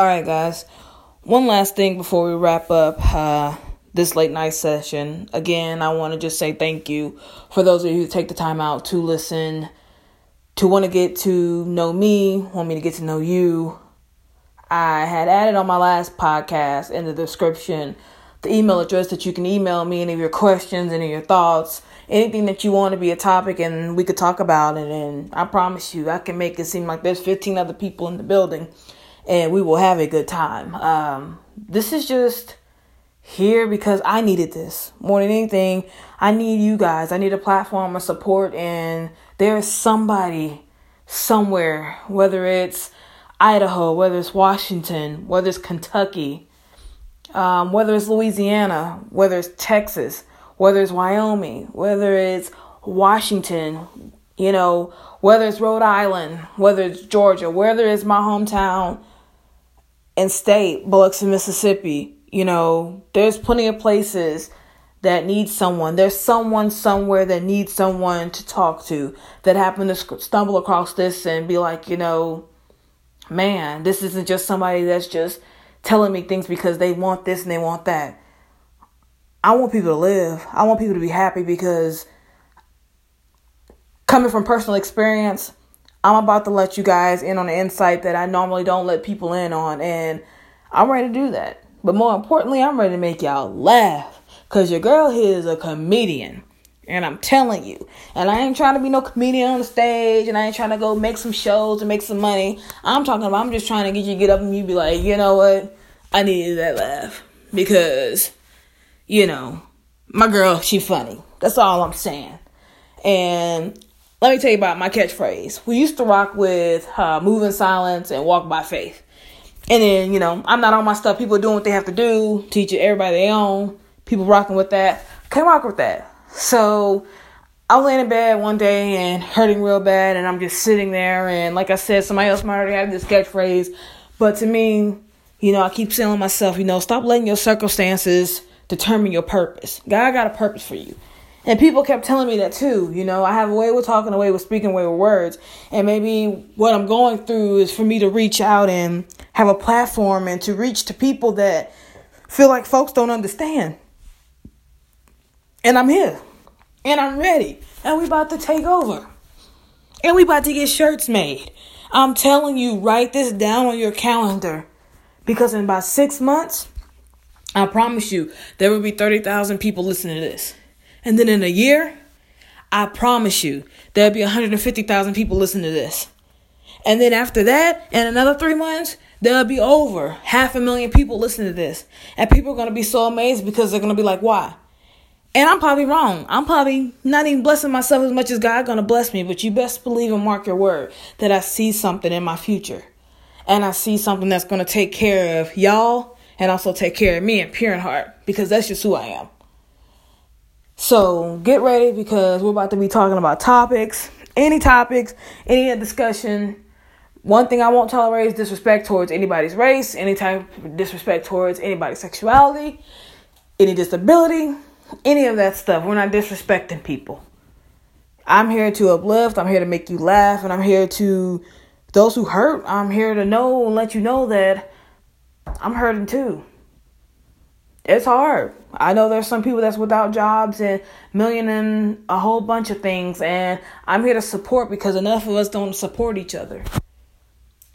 All right, guys. One last thing before we wrap up uh, this late night session. Again, I want to just say thank you for those of you who take the time out to listen, to want to get to know me, want me to get to know you. I had added on my last podcast in the description the email address that you can email me any of your questions, any of your thoughts, anything that you want to be a topic and we could talk about it. And I promise you, I can make it seem like there's 15 other people in the building and we will have a good time. Um, this is just here because I needed this more than anything. I need you guys. I need a platform of support, and there's somebody somewhere, whether it's Idaho, whether it's Washington, whether it's Kentucky, um, whether it's Louisiana, whether it's Texas, whether it's Wyoming, whether it's Washington, you know, whether it's Rhode Island, whether it's Georgia, whether it's my hometown and state, Biloxi, Mississippi, you know, there's plenty of places that need someone. There's someone somewhere that needs someone to talk to that happened to stumble across this and be like, you know, man, this isn't just somebody that's just telling me things because they want this and they want that. I want people to live. I want people to be happy because coming from personal experience, I'm about to let you guys in on an insight that I normally don't let people in on, and I'm ready to do that. But more importantly, I'm ready to make y'all laugh because your girl here is a comedian. And I'm telling you, and I ain't trying to be no comedian on the stage, and I ain't trying to go make some shows and make some money. I'm talking about, I'm just trying to get you to get up and you be like, you know what? I needed that laugh because, you know, my girl, she funny. That's all I'm saying. And let me tell you about my catchphrase. We used to rock with uh, move in silence and walk by faith. And then, you know, I'm not on my stuff. People doing what they have to do, teach everybody they own. People rocking with that. Can't rock with that. So I was laying in bed one day and hurting real bad, and I'm just sitting there. And like I said, somebody else might already have this catchphrase. But to me, you know, I keep telling myself, you know, stop letting your circumstances determine your purpose. God got a purpose for you. And people kept telling me that too. You know, I have a way with talking, a way with speaking, a way with words. And maybe what I'm going through is for me to reach out and have a platform and to reach to people that feel like folks don't understand. And I'm here. And I'm ready. And we about to take over. And we about to get shirts made. I'm telling you, write this down on your calendar. Because in about six months, I promise you, there will be 30,000 people listening to this. And then in a year, I promise you, there'll be 150,000 people listening to this. And then after that, in another three months, there'll be over half a million people listening to this. And people are going to be so amazed because they're going to be like, why? And I'm probably wrong. I'm probably not even blessing myself as much as God going to bless me. But you best believe and mark your word that I see something in my future. And I see something that's going to take care of y'all and also take care of me and pure in heart because that's just who I am. So get ready because we're about to be talking about topics, any topics, any discussion. One thing I won't tolerate is disrespect towards anybody's race, any type of disrespect towards anybody's sexuality, any disability, any of that stuff. We're not disrespecting people. I'm here to uplift, I'm here to make you laugh, and I'm here to those who hurt, I'm here to know and let you know that I'm hurting too it's hard. I know there's some people that's without jobs and million and a whole bunch of things, and I'm here to support because enough of us don't support each other.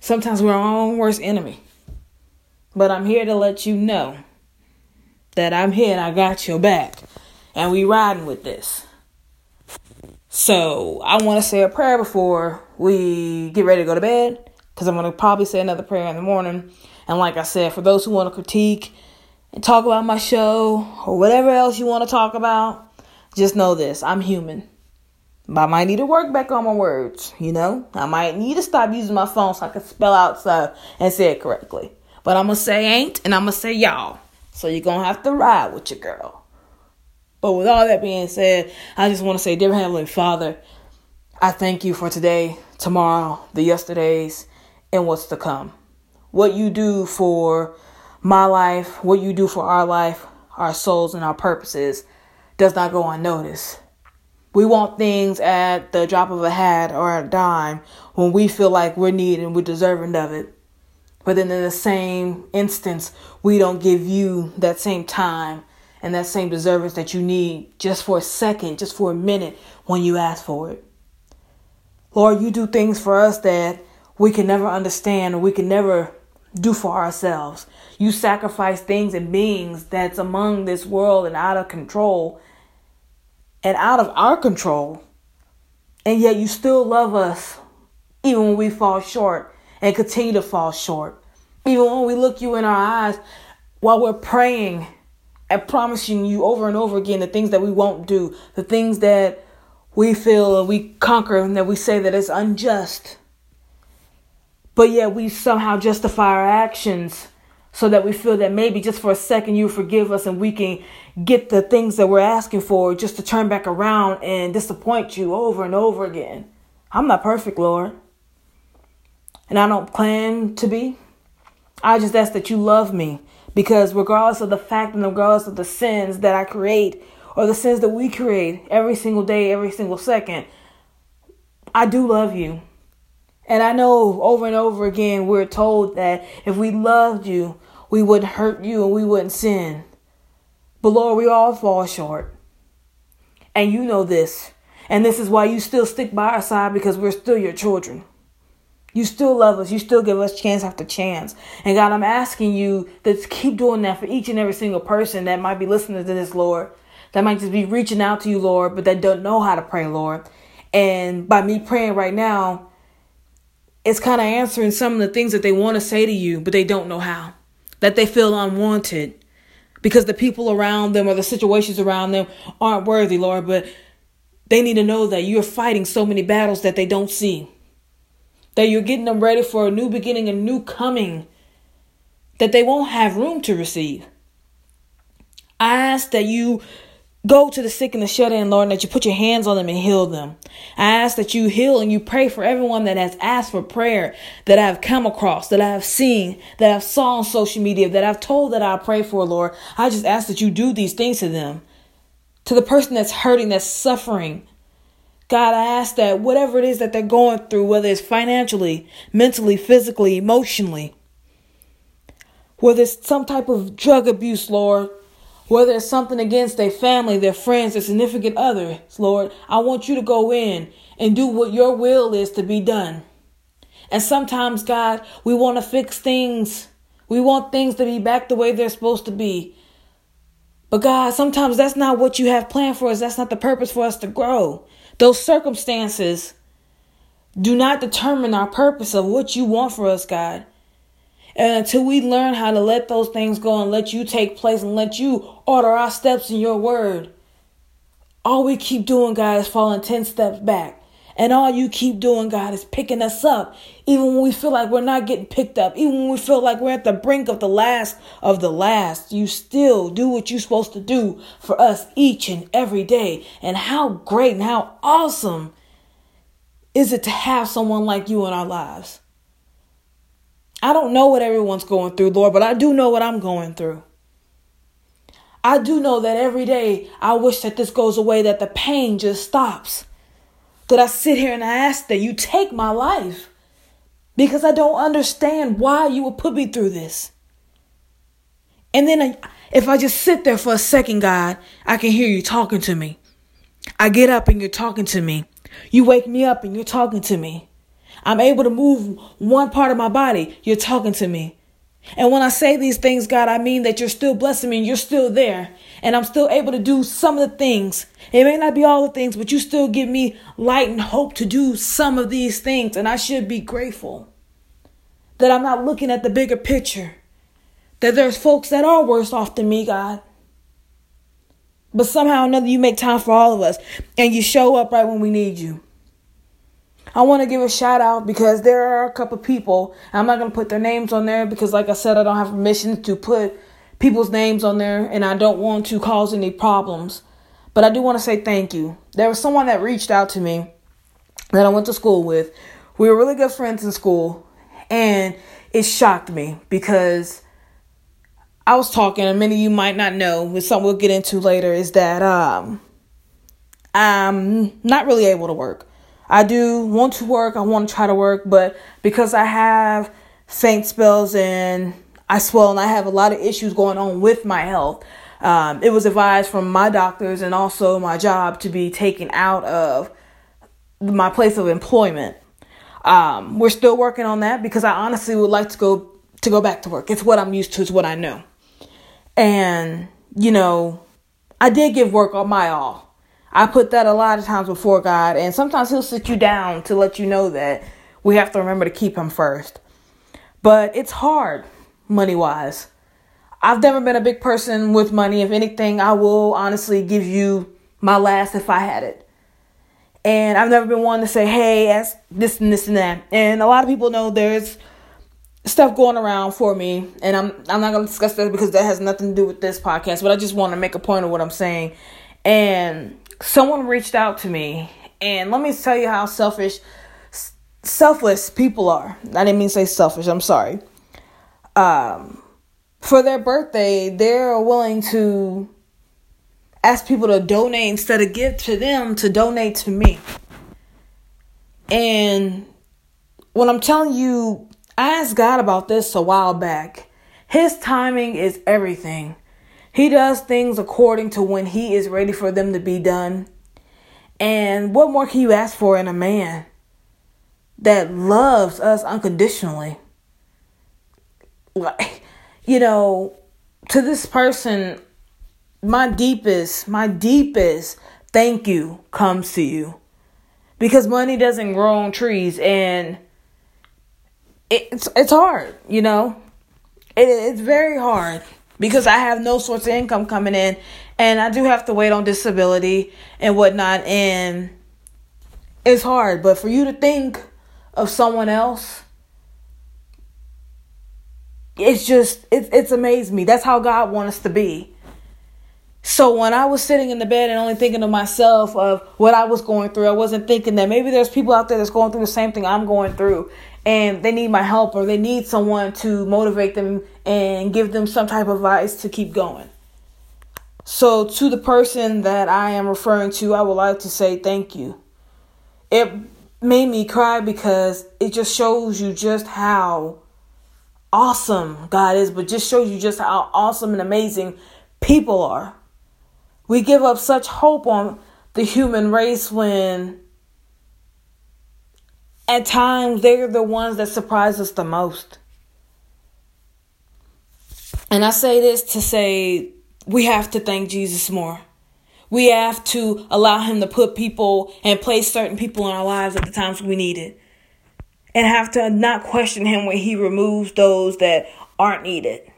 Sometimes we're our own worst enemy. But I'm here to let you know that I'm here and I got your back. And we riding with this. So I want to say a prayer before we get ready to go to bed. Because I'm going to probably say another prayer in the morning. And like I said, for those who want to critique and talk about my show or whatever else you want to talk about, just know this I'm human. I might need to work back on my words, you know? I might need to stop using my phone so I can spell out stuff and say it correctly. But I'm to say ain't and I'm to say y'all. So you're to have to ride with your girl. But with all that being said, I just want to say, Dear Heavenly Father, I thank you for today, tomorrow, the yesterdays, and what's to come. What you do for my life, what you do for our life, our souls, and our purposes does not go unnoticed. We want things at the drop of a hat or a dime when we feel like we're needed and we're deserving of it. But then in the same instance, we don't give you that same time and that same deservance that you need just for a second, just for a minute when you ask for it. Lord, you do things for us that we can never understand or we can never do for ourselves. You sacrifice things and beings that's among this world and out of control and out of our control. And yet you still love us even when we fall short and continue to fall short. Even when we look you in our eyes while we're praying and promising you over and over again the things that we won't do, the things that we feel we conquer and that we say that it's unjust. But yet we somehow justify our actions so that we feel that maybe just for a second you forgive us and we can get the things that we're asking for just to turn back around and disappoint you over and over again. I'm not perfect, Lord. And I don't plan to be. I just ask that you love me because regardless of the fact and regardless of the sins that I create or the sins that we create every single day, every single second, I do love you. And I know over and over again we're told that if we loved you, we wouldn't hurt you and we wouldn't sin. But Lord, we all fall short. And you know this. And this is why you still stick by our side because we're still your children. You still love us. You still give us chance after chance. And God, I'm asking you to keep doing that for each and every single person that might be listening to this, Lord. That might just be reaching out to you, Lord, but that don't know how to pray, Lord. And by me praying right now, it's kind of answering some of the things that they want to say to you, but they don't know how. That they feel unwanted because the people around them or the situations around them aren't worthy, Lord. But they need to know that you're fighting so many battles that they don't see. That you're getting them ready for a new beginning, a new coming that they won't have room to receive. I ask that you Go to the sick and the shut in, Lord, and that you put your hands on them and heal them. I ask that you heal and you pray for everyone that has asked for prayer that I've come across, that I have seen, that I've saw on social media, that I've told that I pray for, Lord. I just ask that you do these things to them. To the person that's hurting, that's suffering. God, I ask that whatever it is that they're going through, whether it's financially, mentally, physically, emotionally, whether it's some type of drug abuse, Lord, whether it's something against their family, their friends, their significant others, Lord, I want you to go in and do what your will is to be done. And sometimes, God, we want to fix things. We want things to be back the way they're supposed to be. But God, sometimes that's not what you have planned for us. That's not the purpose for us to grow. Those circumstances do not determine our purpose of what you want for us, God. And until we learn how to let those things go and let you take place and let you order our steps in your word, all we keep doing, God, is falling 10 steps back. And all you keep doing, God, is picking us up. Even when we feel like we're not getting picked up, even when we feel like we're at the brink of the last of the last, you still do what you're supposed to do for us each and every day. And how great and how awesome is it to have someone like you in our lives? I don't know what everyone's going through, Lord, but I do know what I'm going through. I do know that every day I wish that this goes away, that the pain just stops. That I sit here and I ask that you take my life because I don't understand why you would put me through this. And then if I just sit there for a second, God, I can hear you talking to me. I get up and you're talking to me. You wake me up and you're talking to me. I'm able to move one part of my body. You're talking to me. And when I say these things, God, I mean that you're still blessing me and you're still there. And I'm still able to do some of the things. It may not be all the things, but you still give me light and hope to do some of these things. And I should be grateful that I'm not looking at the bigger picture. That there's folks that are worse off than me, God. But somehow or another, you make time for all of us. And you show up right when we need you. I want to give a shout out because there are a couple people. I'm not going to put their names on there because, like I said, I don't have permission to put people's names on there and I don't want to cause any problems. But I do want to say thank you. There was someone that reached out to me that I went to school with. We were really good friends in school, and it shocked me because I was talking, and many of you might not know, with something we'll get into later, is that um, I'm not really able to work. I do want to work, I want to try to work, but because I have faint spells and I swell and I have a lot of issues going on with my health. Um, it was advised from my doctors and also my job to be taken out of my place of employment. Um, we're still working on that because I honestly would like to go to go back to work. It's what I'm used to. It's what I know. And you know, I did give work all my all. I put that a lot of times before God, and sometimes He'll sit you down to let you know that we have to remember to keep Him first. But it's hard, money wise. I've never been a big person with money. If anything, I will honestly give you my last if I had it. And I've never been one to say, hey, ask this and this and that. And a lot of people know there's stuff going around for me and I'm I'm not to discuss that because that has nothing to do with this podcast, but I just want to make a point of what I'm saying. And someone reached out to me and let me tell you how selfish selfless people are. I didn't mean to say selfish, I'm sorry. Um for their birthday, they're willing to ask people to donate instead of give to them to donate to me. And when I'm telling you I asked God about this a while back. His timing is everything. He does things according to when He is ready for them to be done. And what more can you ask for in a man that loves us unconditionally? Like, you know, to this person, my deepest, my deepest thank you comes to you. Because money doesn't grow on trees and it's it's hard, you know. It, it's very hard because I have no source of income coming in, and I do have to wait on disability and whatnot, and it's hard. But for you to think of someone else, it's just it, it's amazed me. That's how God wants us to be. So when I was sitting in the bed and only thinking to myself of what I was going through, I wasn't thinking that maybe there's people out there that's going through the same thing I'm going through and they need my help or they need someone to motivate them and give them some type of advice to keep going. So, to the person that I am referring to, I would like to say thank you. It made me cry because it just shows you just how awesome God is, but just shows you just how awesome and amazing people are. We give up such hope on the human race when at times they're the ones that surprise us the most. And I say this to say we have to thank Jesus more. We have to allow him to put people and place certain people in our lives at the times we need it. And have to not question him when he removes those that aren't needed.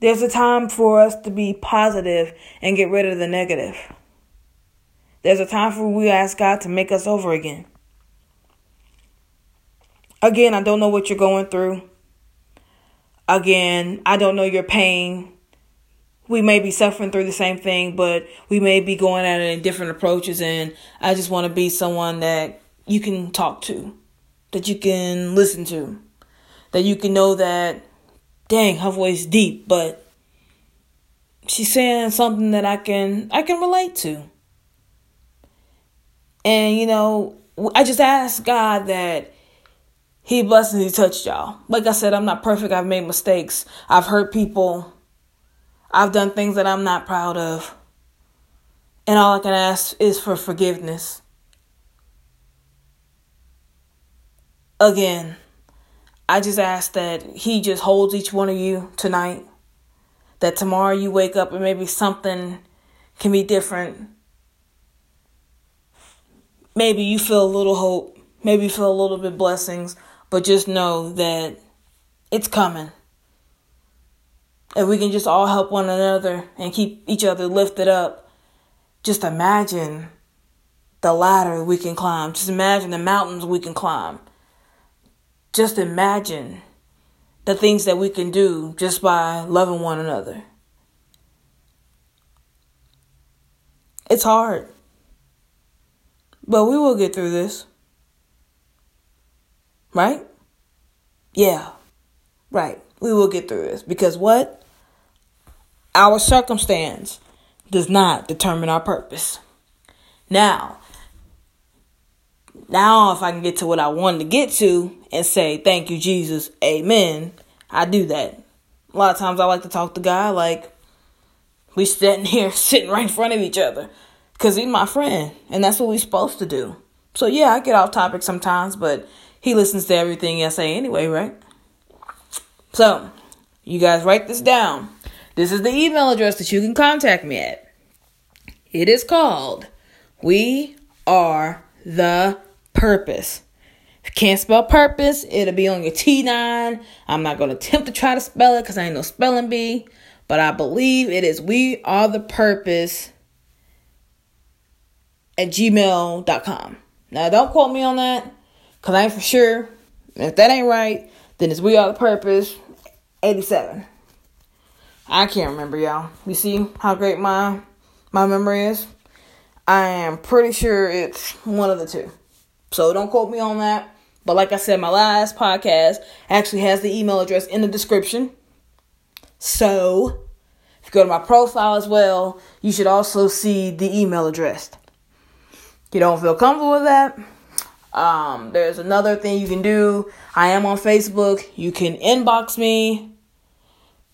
There's a time for us to be positive and get rid of the negative. There's a time for we ask God to make us over again. Again, I don't know what you're going through. Again, I don't know your pain. We may be suffering through the same thing, but we may be going at it in different approaches. And I just want to be someone that you can talk to, that you can listen to, that you can know that, dang, her voice deep, but she's saying something that I can I can relate to. And you know, I just ask God that he blessed and he touched y'all. Like I said, I'm not perfect. I've made mistakes. I've hurt people. I've done things that I'm not proud of. And all I can ask is for forgiveness. Again, I just ask that he just holds each one of you tonight. That tomorrow you wake up and maybe something can be different. Maybe you feel a little hope. Maybe you feel a little bit blessings. But just know that it's coming. If we can just all help one another and keep each other lifted up, just imagine the ladder we can climb. Just imagine the mountains we can climb. Just imagine the things that we can do just by loving one another. It's hard, but we will get through this. Right? Yeah. Right. We will get through this. Because what? Our circumstance does not determine our purpose. Now, Now, if I can get to what I wanted to get to and say, thank you, Jesus, amen, I do that. A lot of times I like to talk to God like we sitting here, sitting right in front of each other. Because he's my friend, and that's what we're supposed to do. So, yeah, I get off topic sometimes, but he listens to everything I say anyway, right? So, you guys write this down. This is the email address that you can contact me at. It is called We Are the Purpose. If you can't spell purpose, it'll be on your T9. I'm not going to attempt to try to spell it because I ain't no spelling bee, but I believe it is We Are the Purpose at gmail.com. Now, don't quote me on that because I ain't for sure. If that ain't right, then it's We Are the Purpose 87. I can't remember, y'all. You see how great my my memory is? I am pretty sure it's one of the two. So don't quote me on that. But like I said, my last podcast actually has the email address in the description. So if you go to my profile as well, you should also see the email address. You don't feel comfortable with that, um, there's another thing you can do. I am on Facebook. You can inbox me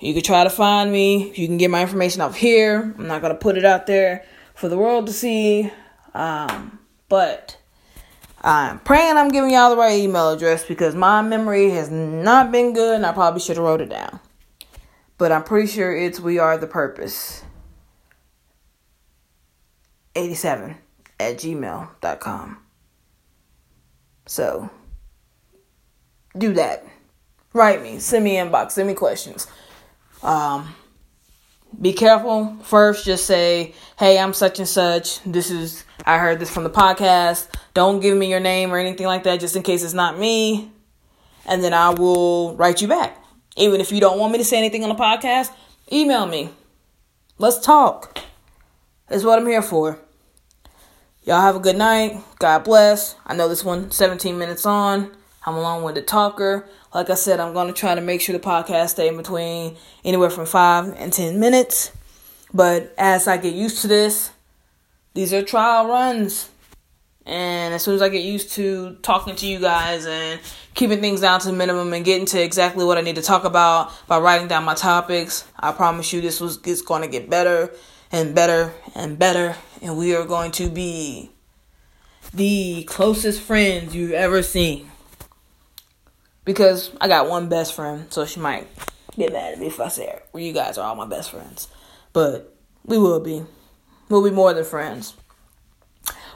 you can try to find me. You can get my information off here. I'm not going to put it out there for the world to see. Um, but I'm praying I'm giving y'all the right email address because my memory has not been good and I probably should have wrote it down. But I'm pretty sure it's We Are the Purpose 87 at gmail.com. So do that. Write me, send me inbox, send me questions. Um, be careful. First, just say, hey, I'm such and such. This is, I heard this from the podcast. Don't give me your name or anything like that, just in case it's not me. And then I will write you back. Even if you don't want me to say anything on the podcast, email me. Let's talk. That's what I'm here for. Y'all have a good night. God bless. I know this one 17 minutes on. I'm a long winded talker. Like I said, I'm going to try to make sure the podcast stay in between anywhere from five and 10 minutes. But as I get used to this, these are trial runs. And as soon as I get used to talking to you guys and keeping things down to the minimum and getting to exactly what I need to talk about by writing down my topics, I promise you this was it's going to get better and better and better. And we are going to be the closest friends you've ever seen because I got one best friend, so she might get mad at me if I say it. Well, you guys are all my best friends, but we will be. We'll be more than friends.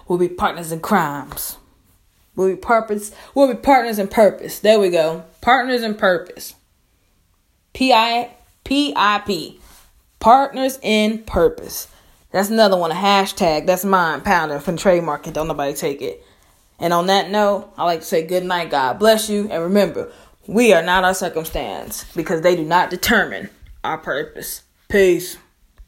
We'll be partners in crimes. We'll be purpose. We'll be partners in purpose. There we go. Partners in purpose. P I P I P. Partners in purpose. That's another one. A hashtag. That's mine. Pounder from trademark Don't nobody take it. And on that note, I like to say good night, God bless you, and remember, we are not our circumstance because they do not determine our purpose. Peace.